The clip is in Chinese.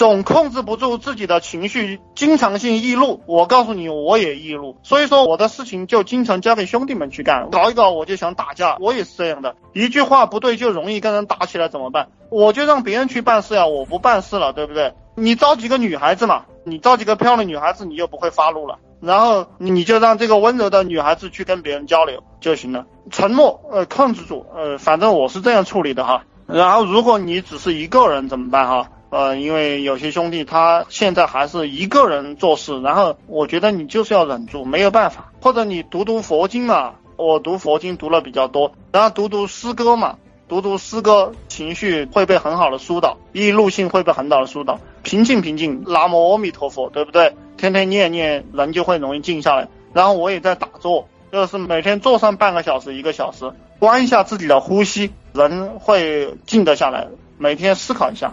总控制不住自己的情绪，经常性易怒。我告诉你，我也易怒，所以说我的事情就经常交给兄弟们去干，搞一搞我就想打架，我也是这样的，一句话不对就容易跟人打起来，怎么办？我就让别人去办事呀，我不办事了，对不对？你招几个女孩子嘛，你招几个漂亮女孩子，你就不会发怒了。然后你就让这个温柔的女孩子去跟别人交流就行了，沉默，呃，控制住，呃，反正我是这样处理的哈。然后如果你只是一个人怎么办哈？呃，因为有些兄弟他现在还是一个人做事，然后我觉得你就是要忍住，没有办法。或者你读读佛经嘛，我读佛经读了比较多，然后读读诗歌嘛，读读诗歌，情绪会被很好的疏导，易怒性会被很好的疏导，平静平静，南无阿弥陀佛，对不对？天天念念，人就会容易静下来。然后我也在打坐，就是每天坐上半个小时、一个小时，关一下自己的呼吸，人会静得下来。每天思考一下。